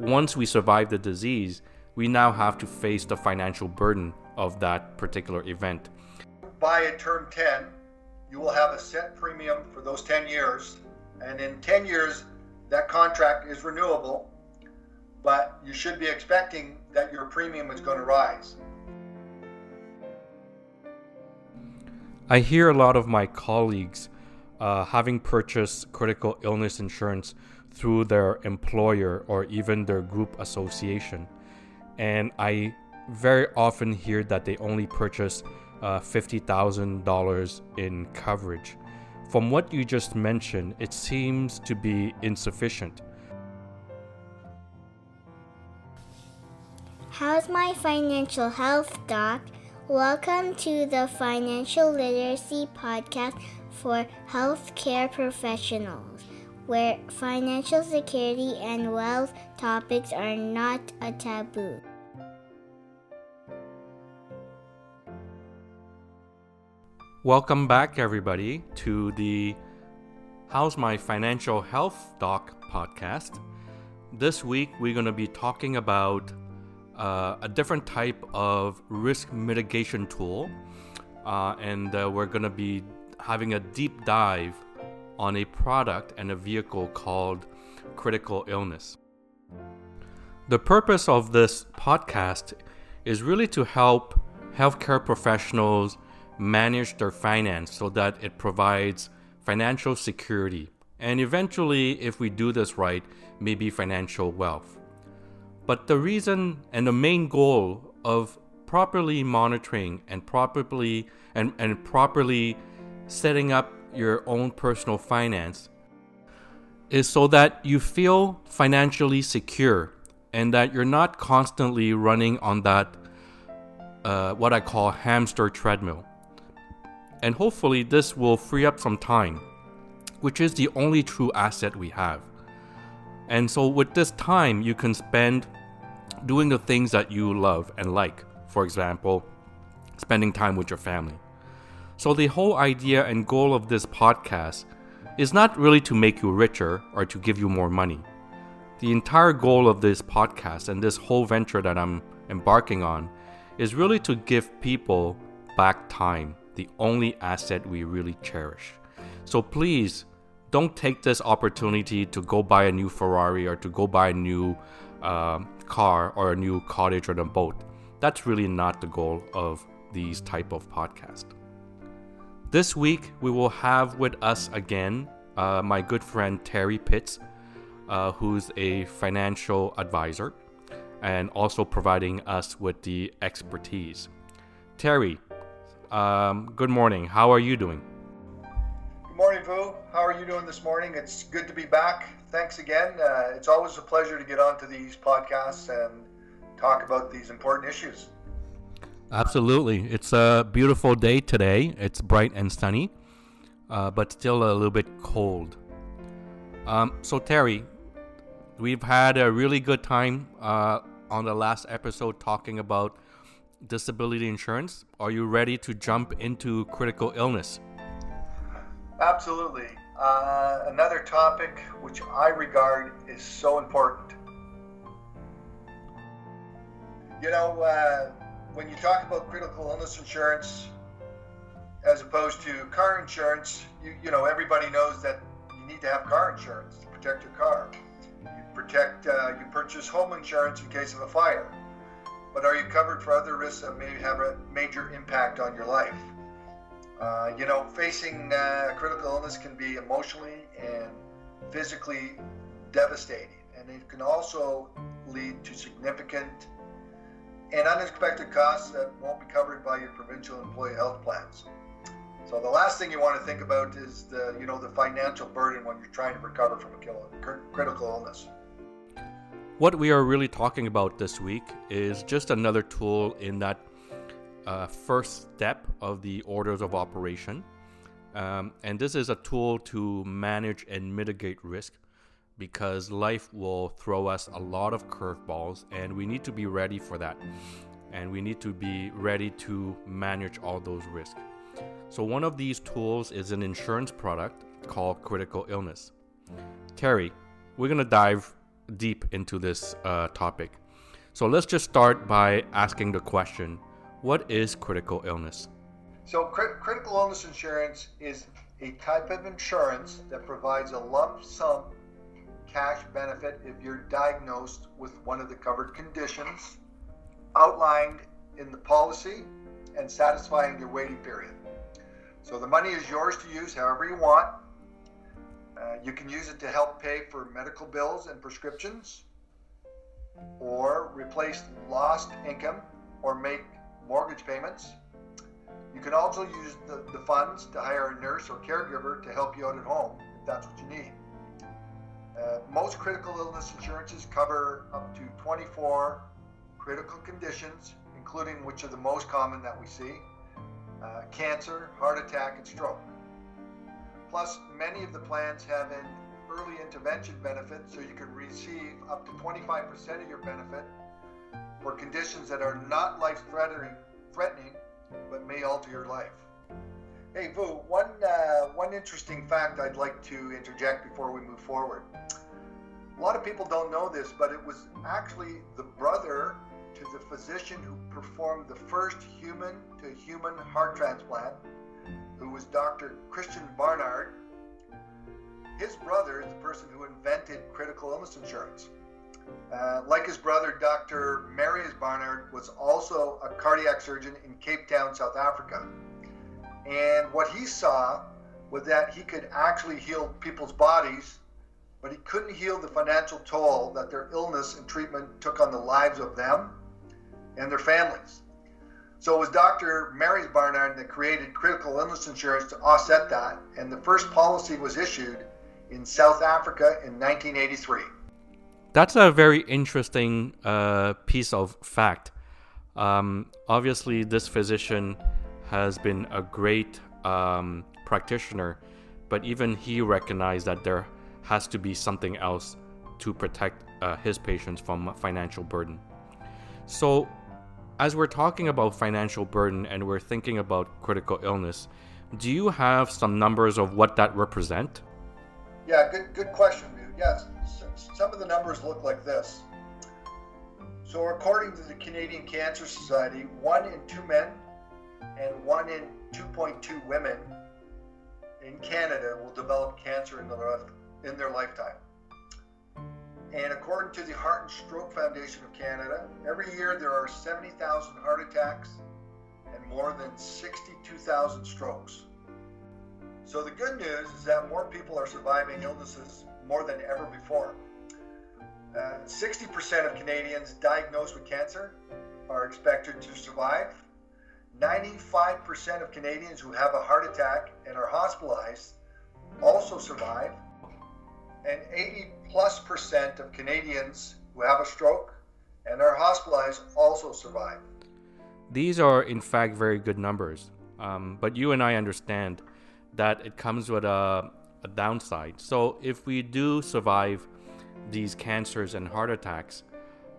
once we survive the disease, we now have to face the financial burden of that particular event. By a term 10, you will have a set premium for those 10 years. And in 10 years, that contract is renewable, but you should be expecting that your premium is going to rise. I hear a lot of my colleagues uh, having purchased critical illness insurance through their employer or even their group association. And I very often hear that they only purchase uh, $50,000 in coverage. From what you just mentioned, it seems to be insufficient. How's my financial health, Doc? Welcome to the Financial Literacy Podcast for Healthcare Professionals, where financial security and wealth topics are not a taboo. Welcome back, everybody, to the How's My Financial Health Doc podcast. This week, we're going to be talking about uh, a different type of risk mitigation tool, uh, and uh, we're going to be having a deep dive on a product and a vehicle called critical illness. The purpose of this podcast is really to help healthcare professionals manage their finance so that it provides financial security and eventually, if we do this right, maybe financial wealth. But the reason and the main goal of properly monitoring and properly and, and properly setting up your own personal finance is so that you feel financially secure and that you're not constantly running on that uh, what I call hamster treadmill and hopefully this will free up some time, which is the only true asset we have. And so with this time, you can spend doing the things that you love and like. For example, spending time with your family. So the whole idea and goal of this podcast is not really to make you richer or to give you more money. The entire goal of this podcast and this whole venture that I'm embarking on is really to give people back time the only asset we really cherish. So please don't take this opportunity to go buy a new Ferrari or to go buy a new uh, car or a new cottage or a boat. That's really not the goal of these type of podcast. This week we will have with us again uh, my good friend Terry Pitts, uh, who's a financial advisor and also providing us with the expertise. Terry, um, good morning. How are you doing? Good morning, Vu. How are you doing this morning? It's good to be back. Thanks again. Uh, it's always a pleasure to get onto these podcasts and talk about these important issues. Absolutely. It's a beautiful day today. It's bright and sunny, uh, but still a little bit cold. Um, so, Terry, we've had a really good time uh, on the last episode talking about disability insurance. Are you ready to jump into critical illness? Absolutely. Uh, another topic which I regard is so important. You know, uh, when you talk about critical illness insurance as opposed to car insurance, you, you know, everybody knows that you need to have car insurance to protect your car. You protect, uh, you purchase home insurance in case of a fire but are you covered for other risks that may have a major impact on your life? Uh, you know, facing uh, critical illness can be emotionally and physically devastating, and it can also lead to significant and unexpected costs that won't be covered by your provincial employee health plans. So the last thing you want to think about is the you know the financial burden when you're trying to recover from a critical illness. What we are really talking about this week is just another tool in that uh, first step of the orders of operation. Um, and this is a tool to manage and mitigate risk because life will throw us a lot of curveballs and we need to be ready for that. And we need to be ready to manage all those risks. So, one of these tools is an insurance product called critical illness. Terry, we're going to dive deep into this uh, topic. So let's just start by asking the question what is critical illness? So, cri- critical illness insurance is a type of insurance that provides a lump sum cash benefit if you're diagnosed with one of the covered conditions outlined in the policy and satisfying your waiting period. So the money is yours to use however you want. Uh, you can use it to help pay for medical bills and prescriptions, or replace lost income, or make mortgage payments. You can also use the, the funds to hire a nurse or caregiver to help you out at home if that's what you need. Uh, most critical illness insurances cover up to 24 critical conditions, including which are the most common that we see uh, cancer, heart attack, and stroke. Plus, many of the plans have an early intervention benefit, so you can receive up to 25% of your benefit for conditions that are not life threatening, threatening but may alter your life. Hey, Vu, one, uh, one interesting fact I'd like to interject before we move forward. A lot of people don't know this, but it was actually the brother to the physician who performed the first human to human heart transplant, who was Dr. Christiaan Barnard. His brother is the person who invented critical illness insurance. Uh, like his brother, Dr. Marius Barnard was also a cardiac surgeon in Cape Town, South Africa. And what he saw was that he could actually heal people's bodies, but he couldn't heal the financial toll that their illness and treatment took on the lives of them and their families. So it was Dr. Marius Barnard that created critical illness insurance to offset that, and the first policy was issued in South Africa in 1983. That's a very interesting uh, piece of fact. Um, obviously, this physician has been a great um, practitioner, but even he recognized that there has to be something else to protect uh, his patients from financial burden. So, as we're talking about financial burden and we're thinking about critical illness, do you have some numbers of what that represent? Yeah, good good question. Yes, some of the numbers look like this. So, according to the Canadian Cancer Society, one in two men and one in 2.2 women in Canada will develop cancer in their, in their lifetime. And according to the Heart and Stroke Foundation of Canada, every year there are 70,000 heart attacks and more than 62,000 strokes. So the good news is that more people are surviving illnesses more than ever before. Uh, 60% of Canadians diagnosed with cancer are expected to survive. 95% of Canadians who have a heart attack and are hospitalized also survive and 80 plus percent of Canadians who have a stroke and are hospitalized also survive. These are, in fact, very good numbers. Um, but you and I understand that it comes with a, a downside. So, if we do survive these cancers and heart attacks,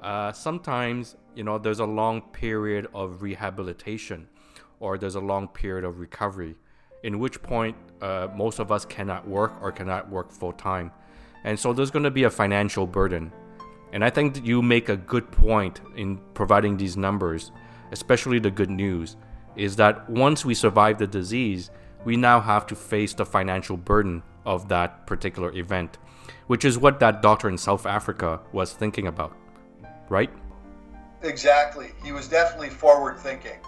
uh, sometimes you know there's a long period of rehabilitation or there's a long period of recovery in which point uh, most of us cannot work or cannot work full time and so there's going to be a financial burden. And I think that you make a good point in providing these numbers, especially the good news, is that once we survive the disease, we now have to face the financial burden of that particular event, which is what that doctor in South Africa was thinking about, right? Exactly. He was definitely forward thinking.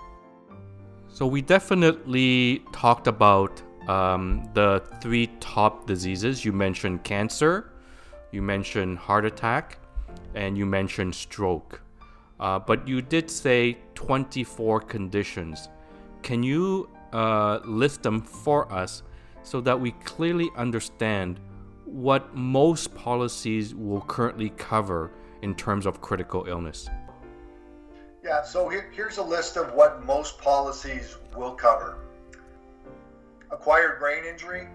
So we definitely talked about um, the three top diseases. You mentioned cancer, you mentioned heart attack, and you mentioned stroke. Uh, but you did say 24 conditions. Can you uh, list them for us so that we clearly understand what most policies will currently cover in terms of critical illness? Yeah, so here, here's a list of what most policies will cover acquired brain injury,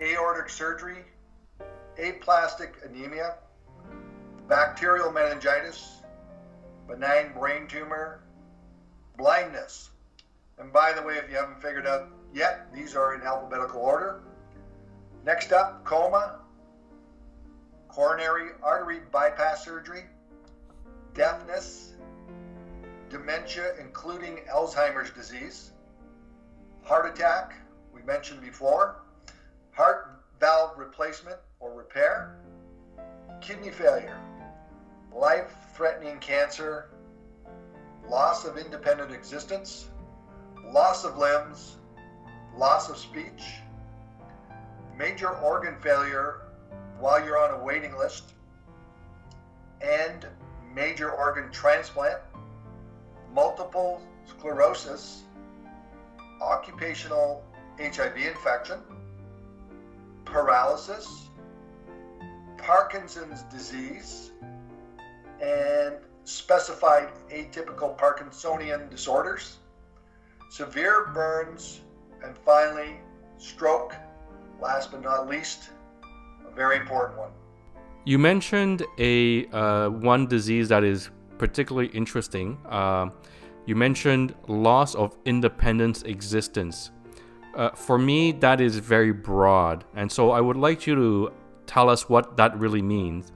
aortic surgery, aplastic anemia, bacterial meningitis, benign brain tumor, blindness. And by the way, if you haven't figured out yet, these are in alphabetical order. Next up, coma, coronary artery bypass surgery, deafness, dementia, including Alzheimer's disease, heart attack, we mentioned before, heart valve replacement or repair, kidney failure, life threatening cancer, loss of independent existence, loss of limbs, loss of speech, major organ failure while you're on a waiting list, and major organ transplant, multiple sclerosis, occupational HIV infection, paralysis, Parkinson's disease, and specified atypical Parkinsonian disorders, severe burns, and finally, stroke, last but not least, a very important one. You mentioned a uh, one disease that is particularly interesting. Uh, you mentioned loss of independence existence. Uh, for me, that is very broad, and so I would like you to tell us what that really means.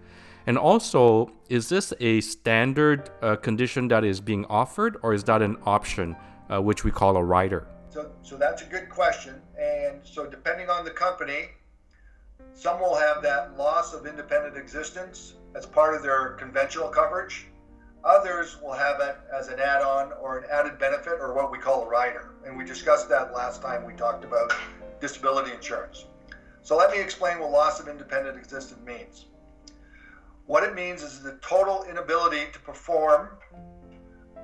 And also, is this a standard uh, condition that is being offered, or is that an option, uh, which we call a rider? So, so that's a good question. And so, depending on the company, some will have that loss of independent existence as part of their conventional coverage. Others will have it as an add on or an added benefit or what we call a rider. And we discussed that last time we talked about disability insurance. So, let me explain what loss of independent existence means. What it means is the total inability to perform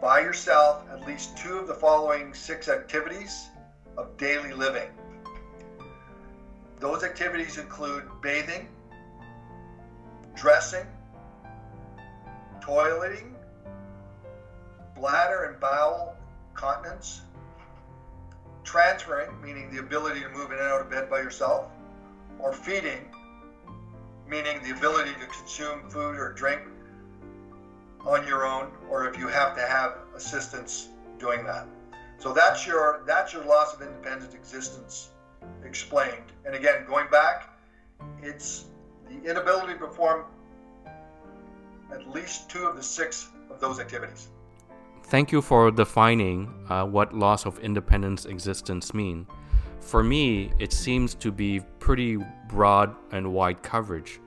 by yourself at least two of the following six activities of daily living. Those activities include bathing, dressing, toileting, bladder and bowel continence, transferring, meaning the ability to move in and out of bed by yourself, or feeding, meaning the ability to consume food or drink on your own, or if you have to have assistance doing that. So that's your that's your loss of independent existence explained. And again, going back, it's the inability to perform at least two of the six of those activities. Thank you for defining uh, what loss of independence existence mean. For me, it seems to be pretty broad and wide coverage.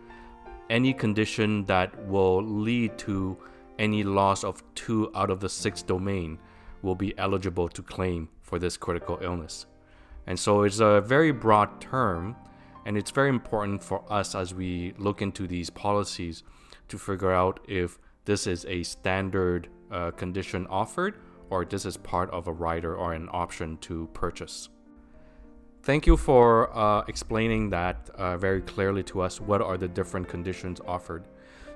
Any condition that will lead to any loss of two out of the six domain will be eligible to claim for this critical illness. And so it's a very broad term, and it's very important for us as we look into these policies to figure out if this is a standard uh, condition offered or this is part of a rider or an option to purchase. Thank you for uh, explaining that uh, very clearly to us. What are the different conditions offered?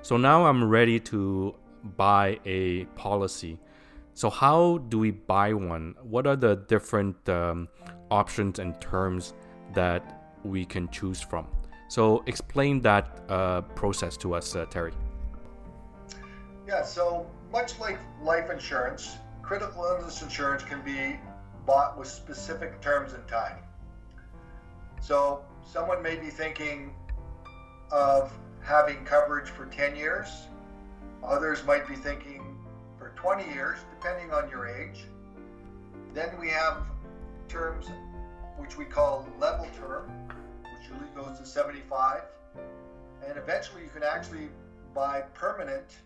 So now I'm ready to buy a policy. So, how do we buy one? What are the different um, options and terms that we can choose from? So, explain that uh, process to us, uh, Terry. Yeah, so much like life insurance, critical illness insurance can be bought with specific terms and time. So someone may be thinking of having coverage for 10 years. Others might be thinking 20 years, depending on your age. Then we have terms which we call level term, which usually goes to 75. And eventually you can actually buy permanent,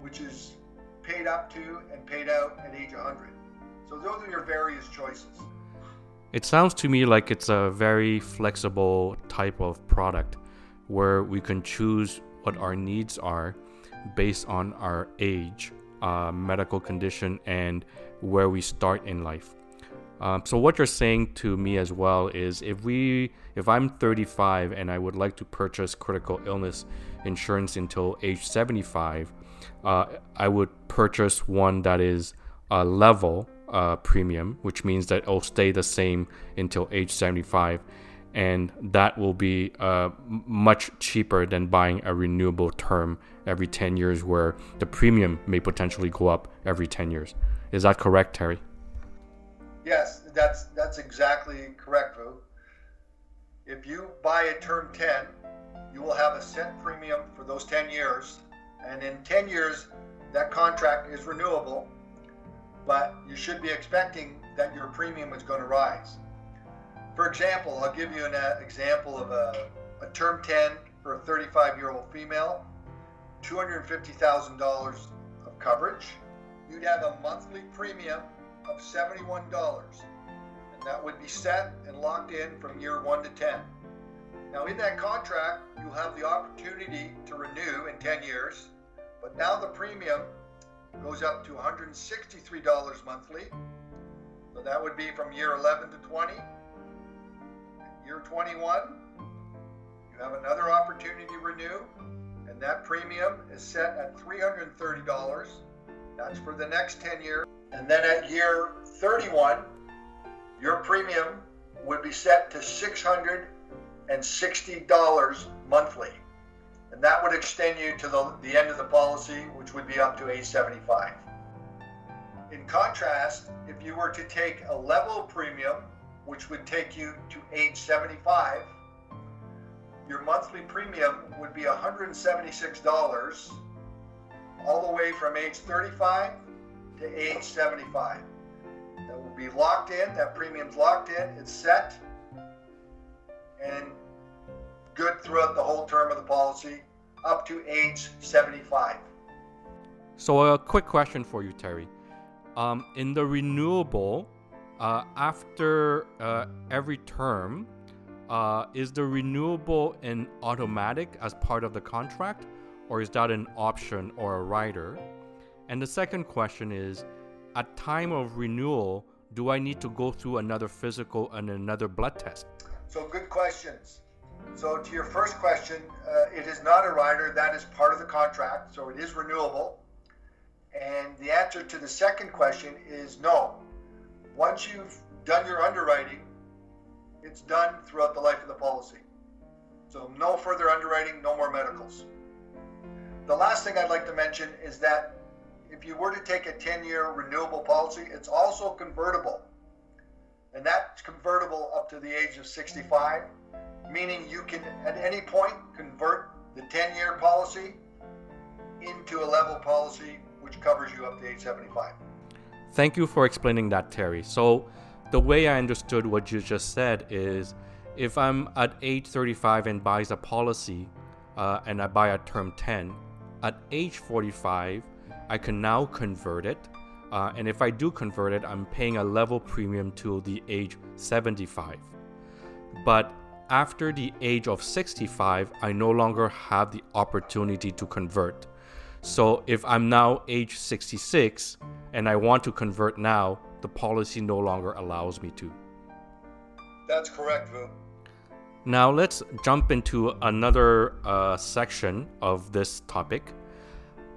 which is paid up to and paid out at age 100. So those are your various choices. It sounds to me like it's a very flexible type of product where we can choose what our needs are based on our age, uh, medical condition, and where we start in life. Um, so what you're saying to me as well is if we if I'm 35 and I would like to purchase critical illness insurance until age 75, uh, I would purchase one that is a level uh, premium, which means that it'll stay the same until age 75. And that will be uh, much cheaper than buying a renewable term every 10 years, where the premium may potentially go up every 10 years. Is that correct, Terry? Yes, that's that's exactly correct, Vu. If you buy a term 10, you will have a set premium for those 10 years. And in 10 years, that contract is renewable, but you should be expecting that your premium is going to rise. For example, I'll give you an uh, example of a, a term 10 for a 35 year old female, $250,000 of coverage. You'd have a monthly premium of $71, and that would be set and locked in from year 1 to 10. Now, in that contract, you'll have the opportunity to renew in 10 years, but now the premium goes up to $163 monthly. So that would be from year 11 to 20. Year 21, you have another opportunity to renew, and that premium is set at $330. That's for the next 10 years. And then at year 31, your premium would be set to $660 monthly. And that would extend you to the, the end of the policy, which would be up to age 75. In contrast, if you were to take a level premium which would take you to age 75, your monthly premium would be $176 all the way from age 35 to age 75. That will be locked in, that premium's locked in, it's set, and good throughout the whole term of the policy up to age 75. So, a quick question for you, Terry. Um, in the renewable, uh, after uh, every term, uh, is the renewable an automatic as part of the contract, or is that an option or a rider? And the second question is, at time of renewal, do I need to go through another physical and another blood test? So good questions. So to your first question, uh, it is not a rider. That is part of the contract. So it is renewable. And the answer to the second question is no once you've done your underwriting, it's done throughout the life of the policy. So no further underwriting, no more medicals. The last thing I'd like to mention is that if you were to take a 10 year renewable policy, it's also convertible. And that's convertible up to the age of 65, meaning you can at any point convert the 10 year policy into a level policy which covers you up to age 75. Thank you for explaining that, Terry. So, the way I understood what you just said is if I'm at age 35 and buys a policy uh, and I buy a term 10, at age 45, I can now convert it. Uh, and if I do convert it, I'm paying a level premium to the age 75. But after the age of 65, I no longer have the opportunity to convert. So if I'm now age 66 and I want to convert now, the policy no longer allows me to. That's correct, Vu. Now let's jump into another uh, section of this topic.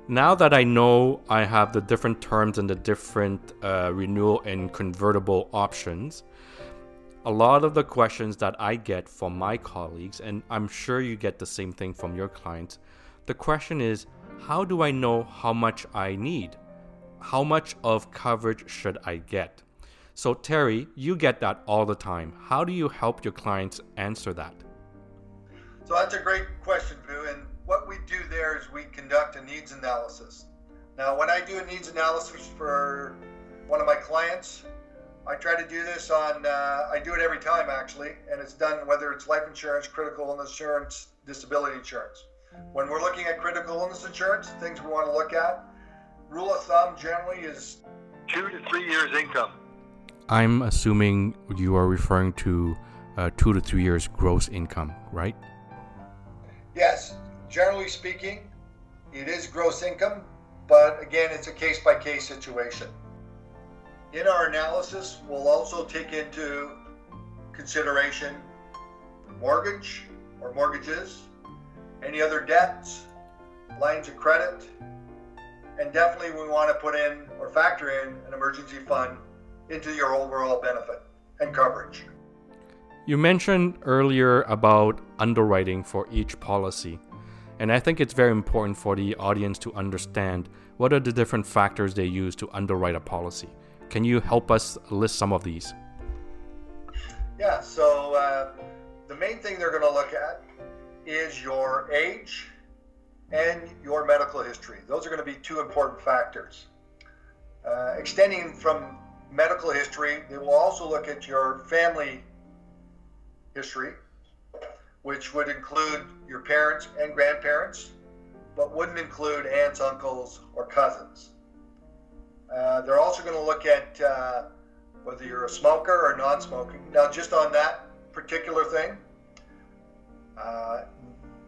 Now that I know I have the different terms and the different uh, renewal and convertible options, a lot of the questions that I get from my colleagues, and I'm sure you get the same thing from your clients, the question is how do I know how much I need? How much of coverage should I get? So, Terry, you get that all the time. How do you help your clients answer that? So, that's a great question, Vu. And what we do there is we conduct a needs analysis. Now, when I do a needs analysis for one of my clients, I try to do this on, uh, I do it every time actually, and it's done whether it's life insurance, critical illness insurance, disability insurance. When we're looking at critical illness insurance, things we want to look at, rule of thumb generally is two to three years income. I'm assuming you are referring to uh, two to three years gross income, right? Yes, generally speaking, it is gross income, but again, it's a case by case situation. In our analysis, we'll also take into consideration mortgage or mortgages, any other debts, lines of credit, and definitely we want to put in or factor in an emergency fund into your overall benefit and coverage. You mentioned earlier about underwriting for each policy, and I think it's very important for the audience to understand what are the different factors they use to underwrite a policy. Can you help us list some of these? Yeah, so uh, the main thing they're going to look at is your age and your medical history. Those are going to be two important factors. Uh, extending from medical history, they will also look at your family history, which would include your parents and grandparents, but wouldn't include aunts, uncles, or cousins. Uh, they're also going to look at uh, whether you're a smoker or non smoking. Now, just on that particular thing, uh,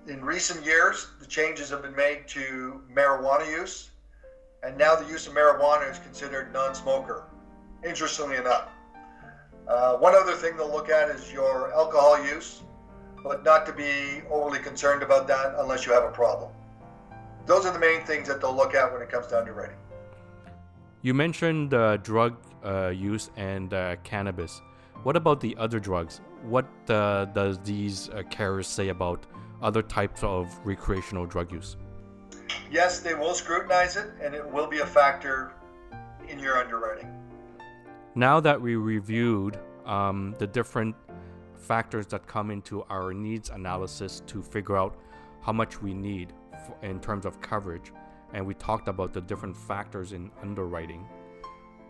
in recent years, the changes have been made to marijuana use, and now the use of marijuana is considered non smoker, interestingly enough. Uh, one other thing they'll look at is your alcohol use, but not to be overly concerned about that unless you have a problem. Those are the main things that they'll look at when it comes to underwriting. You mentioned uh, drug uh, use and uh, cannabis. What about the other drugs? What uh, does these uh, carriers say about other types of recreational drug use? Yes, they will scrutinize it, and it will be a factor in your underwriting. Now that we reviewed um, the different factors that come into our needs analysis to figure out how much we need in terms of coverage, and we talked about the different factors in underwriting.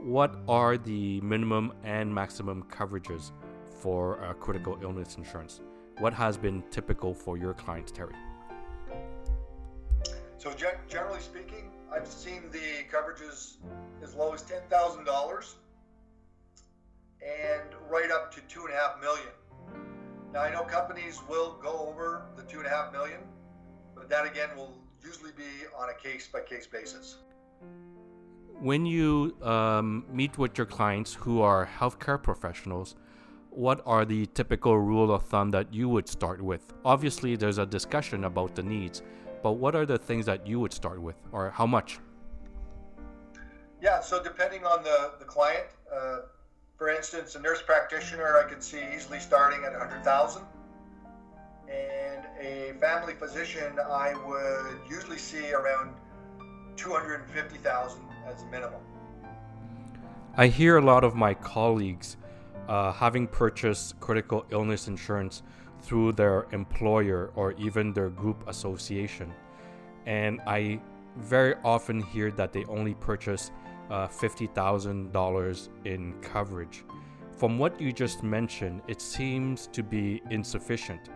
What are the minimum and maximum coverages for uh, critical illness insurance? What has been typical for your clients, Terry? So, generally speaking, I've seen the coverages as low as ten thousand dollars and right up to two and a half million. Now, I know companies will go over the two and a half million, but that again will usually be on a case by case basis. When you um, meet with your clients who are healthcare professionals, what are the typical rule of thumb that you would start with? Obviously, there's a discussion about the needs, but what are the things that you would start with, or how much? Yeah, so depending on the, the client, uh, for instance, a nurse practitioner I could see easily starting at 100,000 and a family physician I would usually see around 250,000 as a minimum. I hear a lot of my colleagues uh, having purchased critical illness insurance through their employer or even their group association. And I very often hear that they only purchase uh, $50,000 in coverage. From what you just mentioned, it seems to be insufficient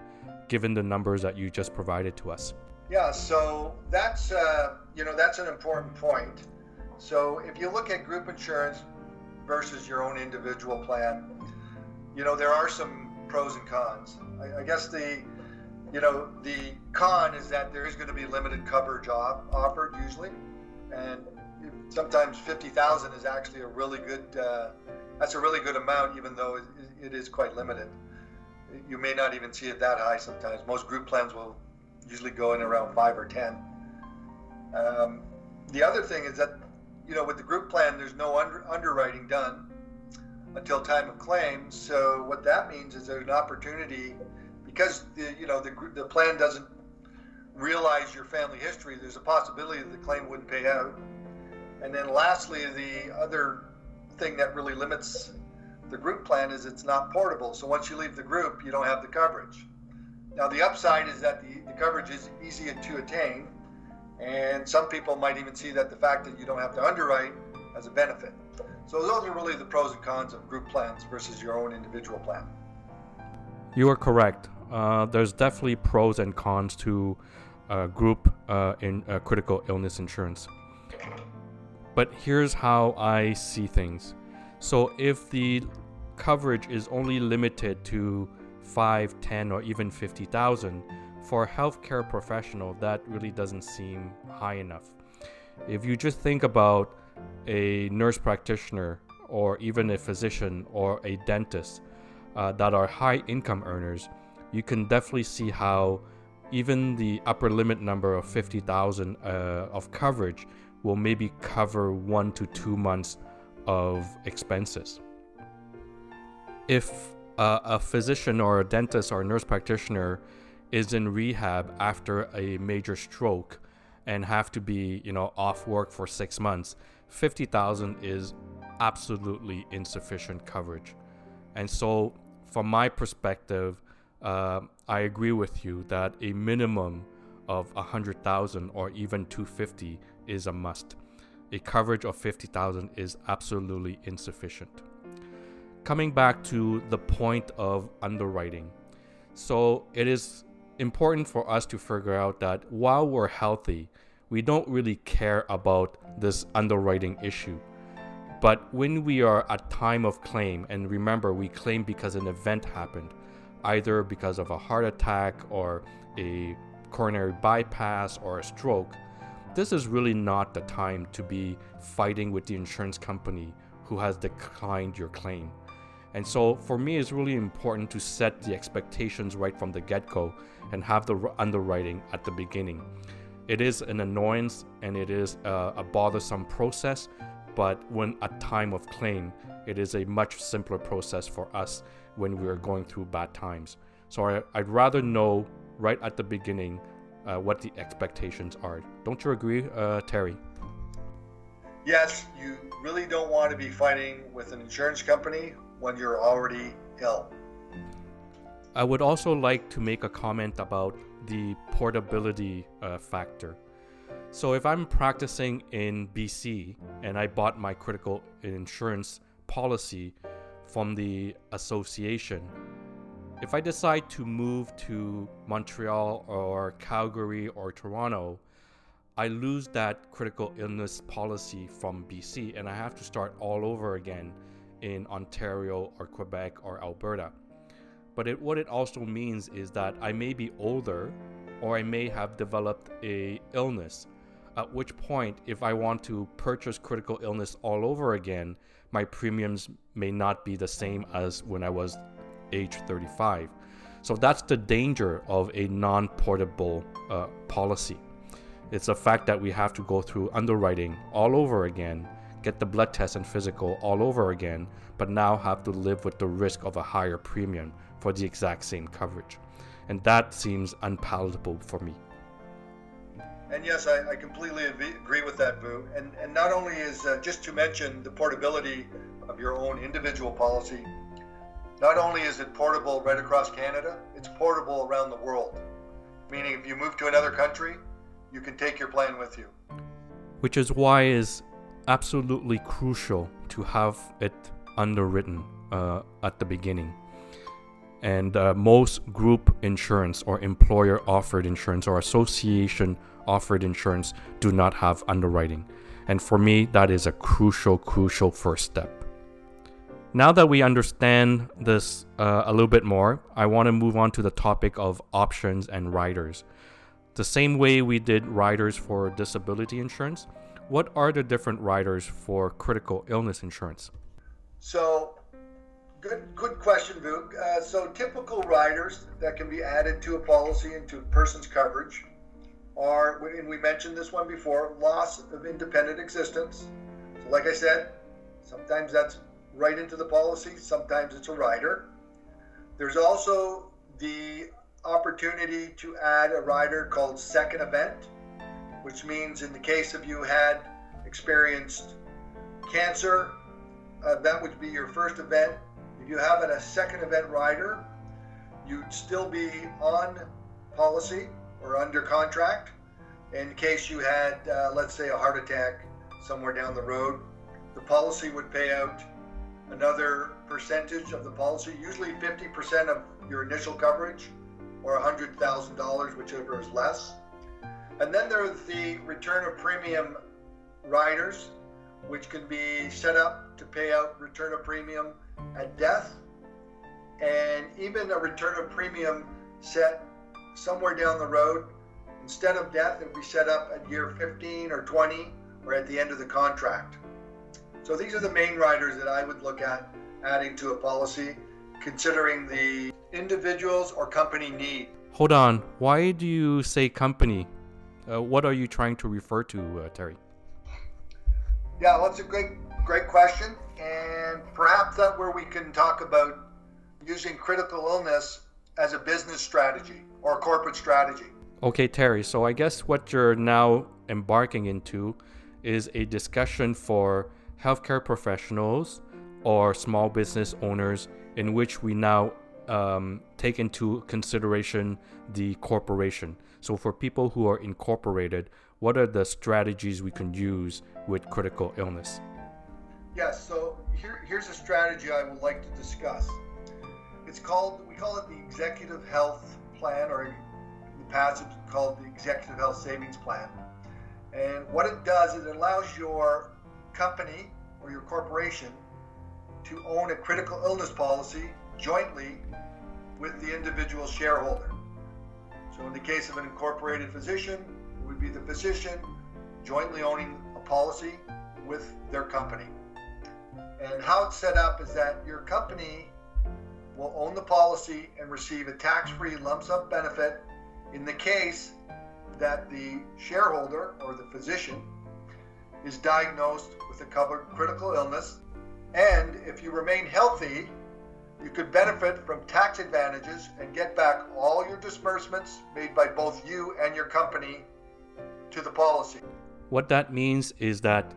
given the numbers that you just provided to us. Yeah, so that's uh, you know that's an important point. So if you look at group insurance versus your own individual plan, you know there are some pros and cons. I, I guess the you know the con is that there is going to be limited coverage offered usually, and sometimes fifty thousand is actually a really good. Uh, that's a really good amount, even though it, it is quite limited you may not even see it that high sometimes. Most group plans will usually go in around five or ten. Um, the other thing is that, you know, with the group plan, there's no under, underwriting done until time of claim. So what that means is there's an opportunity because the you know the the plan doesn't realize your family history. There's a possibility that the claim wouldn't pay out. And then lastly, the other thing that really limits the group plan is it's not portable. So once you leave the group, you don't have the coverage. Now, the upside is that the, the coverage is easy to attain, and some people might even see that the fact that you don't have to underwrite as a benefit. So those are really the pros and cons of group plans versus your own individual plan. You are correct. Uh, there's definitely pros and cons to uh, group uh, in uh, critical illness insurance. But here's how I see things. So if the coverage is only limited to 5, 10, or even 50,000, for a healthcare professional, that really doesn't seem high enough. If you just think about a nurse practitioner or even a physician or a dentist uh, that are high income earners, you can definitely see how even the upper limit number of 50,000 uh, of coverage will maybe cover one to two months of expenses. If uh, a physician or a dentist or a nurse practitioner is in rehab after a major stroke and have to be, you know, off work for 6 months, 50,000 is absolutely insufficient coverage. And so from my perspective, uh, I agree with you that a minimum of 100,000 or even 250 is a must. A coverage of 50,000 is absolutely insufficient. Coming back to the point of underwriting. So it is important for us to figure out that while we're healthy, we don't really care about this underwriting issue. But when we are at time of claim, and remember we claim because an event happened, either because of a heart attack or a coronary bypass or a stroke, this is really not the time to be fighting with the insurance company who has declined your claim. And so for me, it's really important to set the expectations right from the get go and have the underwriting at the beginning. It is an annoyance and it is a, a bothersome process, but when at time of claim, it is a much simpler process for us when we are going through bad times. So I, would rather know right at the beginning uh, what the expectations are. Don't you agree, uh, Terry? Yes, you really don't want to be fighting with an insurance company when you're already ill. I would also like to make a comment about the portability uh, factor. So, if I'm practicing in BC and I bought my critical insurance policy from the association, if I decide to move to Montreal or Calgary or Toronto, I lose that critical illness policy from BC and I have to start all over again in Ontario or Quebec or Alberta. But it, what it also means is that I may be older or I may have developed a illness. At which point, if I want to purchase critical illness all over again, my premiums may not be the same as when I was age 35. So that's the danger of a non portable uh, policy. It's the fact that we have to go through underwriting all over again, get the blood test and physical all over again, but now have to live with the risk of a higher premium for the exact same coverage. And that seems unpalatable for me. And yes, I, I completely agree with that, Vu. And, and not only is, uh, just to mention the portability of your own individual policy, not only is it portable right across Canada, it's portable around the world. Meaning, if you move to another country, you can take your plan with you. Which is why it's absolutely crucial to have it underwritten uh, at the beginning. And uh, most group insurance or employer offered insurance or association offered insurance do not have underwriting. And for me, that is a crucial, crucial first step. Now that we understand this uh, a little bit more, I want to move on to the topic of options and riders. The same way we did riders for disability insurance, what are the different riders for critical illness insurance? So, good good question, Vuk. Uh, so, typical riders that can be added to a policy and to a person's coverage are, and we mentioned this one before, loss of independent existence. So, like I said, sometimes that's right into the policy. Sometimes it's a rider. There's also the opportunity to add a rider called second event, which means in the case of you had experienced cancer, that would be your first event. If you have a second event rider, you'd still be on policy or under contract. In case you had, uh, let's say, a heart attack somewhere down the road, the policy would pay out another percentage of the policy, usually 50% of your initial coverage or $100,000, whichever is less. And then there's the return of premium riders, which can be set up to pay out return of premium at death and even a return of premium set somewhere down the road. Instead of death, it would be set up at year 15 or 20 or at the end of the contract. So these are the main riders that I would look at adding to a policy, considering the individuals or company need. Hold on. Why do you say company? Uh, what are you trying to refer to, uh, Terry? Yeah, well, that's a great, great question, and perhaps that where we can talk about using critical illness as a business strategy or corporate strategy. Okay, Terry. So I guess what you're now embarking into is a discussion for healthcare professionals or small business owners in which we now um, take into consideration the corporation. So, for people who are incorporated, what are the strategies we can use with critical illness? Yes, so here, here's a strategy I would like to discuss. It's called, we call it the Executive Health Plan, or in the past it's called the Executive Health Savings Plan. And what it does is it allows your company or your corporation to own a critical illness policy jointly with the individual shareholder. So, in the case of an incorporated physician, it would be the physician jointly owning a policy with their company. And how it's set up is that your company will own the policy and receive a tax free lump sum benefit in the case that the shareholder or the physician is diagnosed with a covered critical illness. And if you remain healthy, you could benefit from tax advantages and get back all your disbursements made by both you and your company to the policy. What that means is that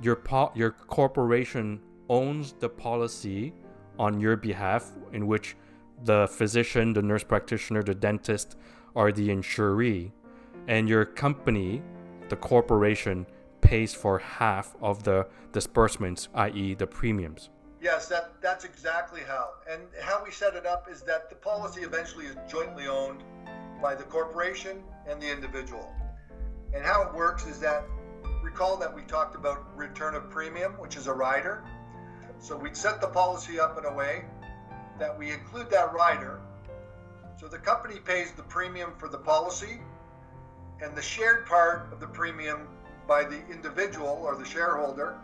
your po- your corporation owns the policy on your behalf in which the physician, the nurse practitioner, the dentist are the insuree and your company, the corporation pays for half of the disbursements, i.e., the premiums. Yes, that, that's exactly how. And how we set it up is that the policy eventually is jointly owned by the corporation and the individual. And how it works is that recall that we talked about return of premium, which is a rider. So we'd set the policy up in a way that we include that rider. So the company pays the premium for the policy, and the shared part of the premium by the individual or the shareholder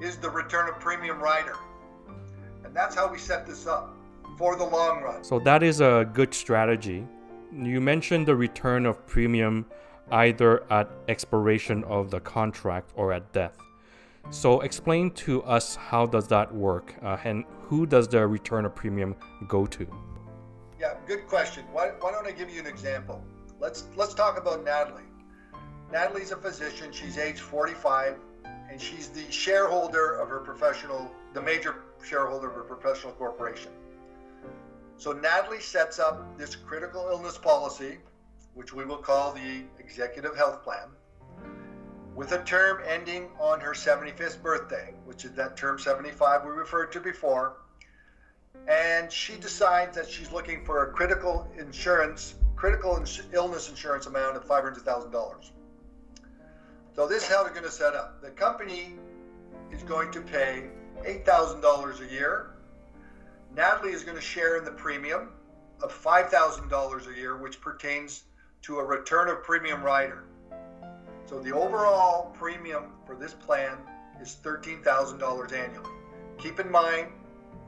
is the return of premium rider. And that's how we set this up for the long run. So that is a good strategy. You mentioned the return of premium either at expiration of the contract or at death. So explain to us how does that work uh, and who does the return of premium go to? Yeah, good question. Why, why don't I give you an example? Let's let's talk about Natalie. Natalie's a physician. She's age 45 and she's the shareholder of her professional, the major shareholder of her professional corporation. So Natalie sets up this critical illness policy, which we will call the Executive Health Plan, with a term ending on her 75th birthday, which is that term 75 we referred to before. And she decides that she's looking for a critical insurance, critical illness insurance amount of $500,000. So this is how they're going to set up. The company is going to pay $8,000 a year. Natalie is going to share in the premium of $5,000 a year, which pertains to a return of premium rider. So the overall premium for this plan is $13,000 annually. Keep in mind,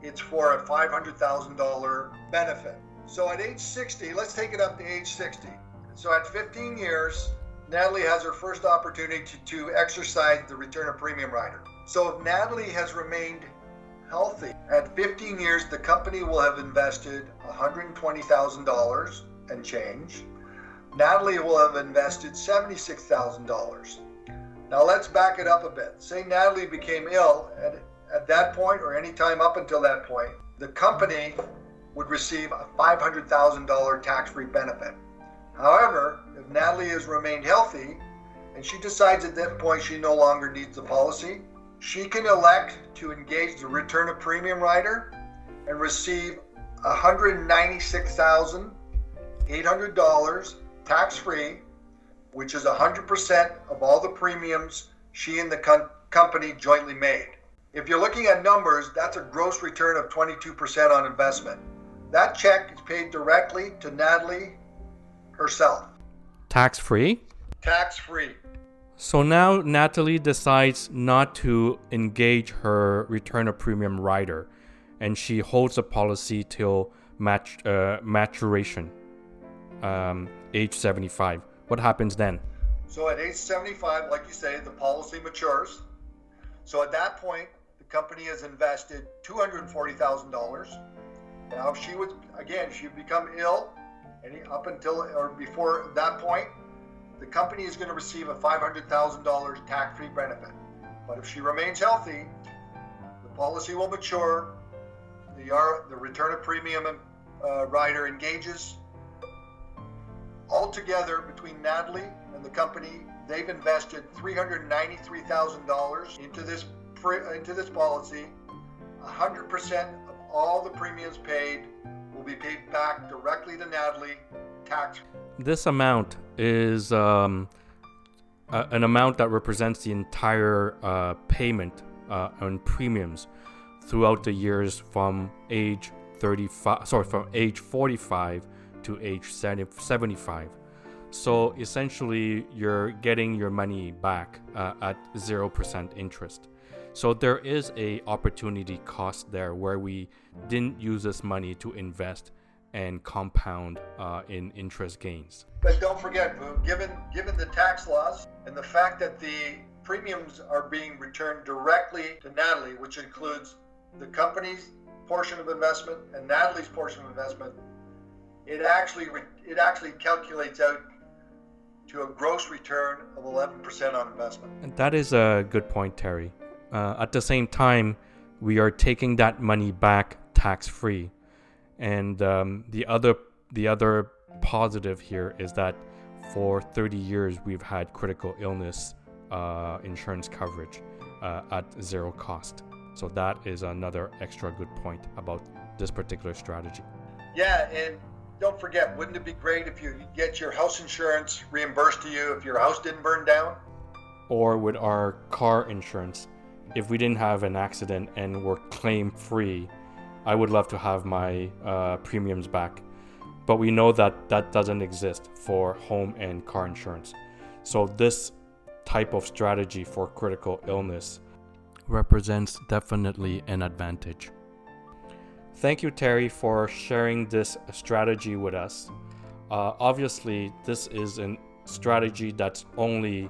it's for a $500,000 benefit. So at age 60, let's take it up to age 60. So at 15 years, Natalie has her first opportunity to, to exercise the return of premium rider. So if Natalie has remained healthy, at 15 years, the company will have invested $120,000 and change. Natalie will have invested $76,000. Now let's back it up a bit. Say Natalie became ill at, at that point or any time up until that point, the company would receive a $500,000 tax free benefit. However, if Natalie has remained healthy and she decides at that point she no longer needs the policy, she can elect to engage the return of premium rider and receive $196,800 tax free, which is 100% of all the premiums she and the com- company jointly made. If you're looking at numbers, that's a gross return of 22% on investment. That check is paid directly to Natalie herself. Tax free? Tax free. So now Natalie decides not to engage her return of premium rider and she holds the policy till mat- uh, maturation, um, age 75. What happens then? So at age 75, like you say, the policy matures. So at that point, the company has invested $240,000. Now, if she would, again, she would become ill any up until or before that point, the company is going to receive a $500,000 tax-free benefit. But if she remains healthy, the policy will mature. the, R, the return of premium uh, rider engages. Altogether, between Natalie and the company, they've invested $393,000 into this into this policy. 100% of all the premiums paid will be paid back directly to Natalie, tax. This amount is um, a, an amount that represents the entire uh, payment uh, on premiums throughout the years from age 35 sorry from age 45 to age 75 so essentially you're getting your money back uh, at 0% interest so there is a opportunity cost there where we didn't use this money to invest and compound uh, in interest gains. But don't forget, given given the tax laws and the fact that the premiums are being returned directly to Natalie, which includes the company's portion of investment and Natalie's portion of investment, it actually it actually calculates out to a gross return of 11% on investment. And that is a good point, Terry. Uh, at the same time, we are taking that money back tax free, and um, the other the other positive here is that for 30 years we've had critical illness uh, insurance coverage uh, at zero cost. So that is another extra good point about this particular strategy. Yeah, and don't forget, wouldn't it be great if you get your house insurance reimbursed to you if your house didn't burn down? Or with our car insurance, if we didn't have an accident and were claim free, I would love to have my uh, premiums back. But we know that that doesn't exist for home and car insurance. So, this type of strategy for critical illness represents definitely an advantage. Thank you, Terry, for sharing this strategy with us. Uh, obviously, this is a strategy that's only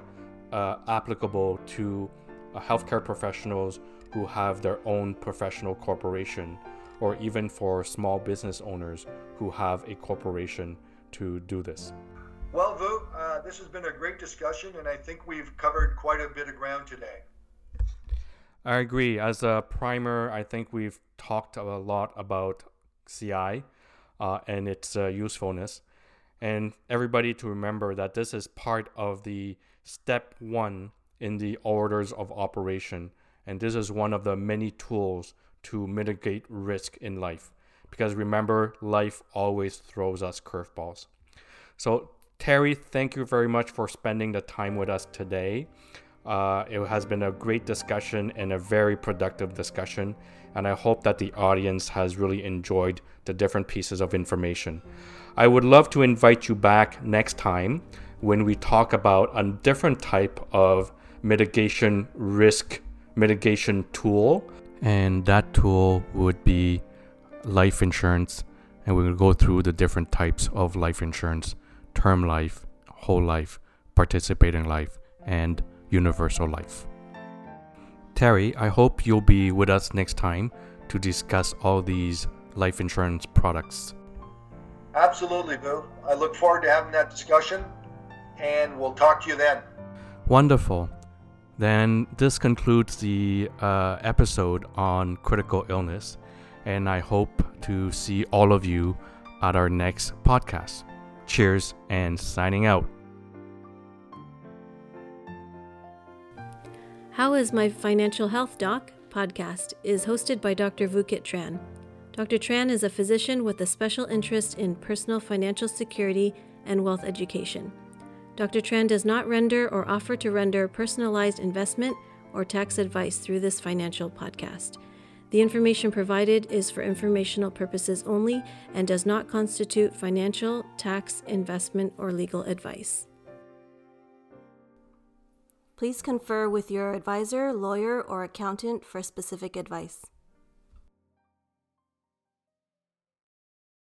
uh, applicable to uh, healthcare professionals who have their own professional corporation, or even for small business owners who have a corporation to do this. Well, Vu, uh, this has been a great discussion, and I think we've covered quite a bit of ground today. I agree. As a primer, I think we've talked a lot about CI uh, and its uh, usefulness. And everybody to remember that this is part of the step one in the orders of operation. And this is one of the many tools to mitigate risk in life. Because remember, life always throws us curveballs. So, Terry, thank you very much for spending the time with us today. Uh, it has been a great discussion and a very productive discussion, and I hope that the audience has really enjoyed the different pieces of information. I would love to invite you back next time when we talk about a different type of mitigation risk mitigation tool. And that tool would be life insurance. And going to go through the different types of life insurance term life, whole life, participating life, and universal life. Terry, I hope you'll be with us next time to discuss all these life insurance products. Absolutely, Vu. I look forward to having that discussion, and we'll talk to you then. Wonderful. Then this concludes the uh, episode on critical illness, and I hope to see all of you at our next podcast. Cheers and signing out. How is My Financial Health Doc podcast is hosted by Dr. Vukit Tran. Dr. Tran is a physician with a special interest in personal financial security and wealth education. Dr. Tran does not render or offer to render personalized investment or tax advice through this financial podcast. The information provided is for informational purposes only and does not constitute financial, tax, investment, or legal advice. Please confer with your advisor, lawyer, or accountant for specific advice.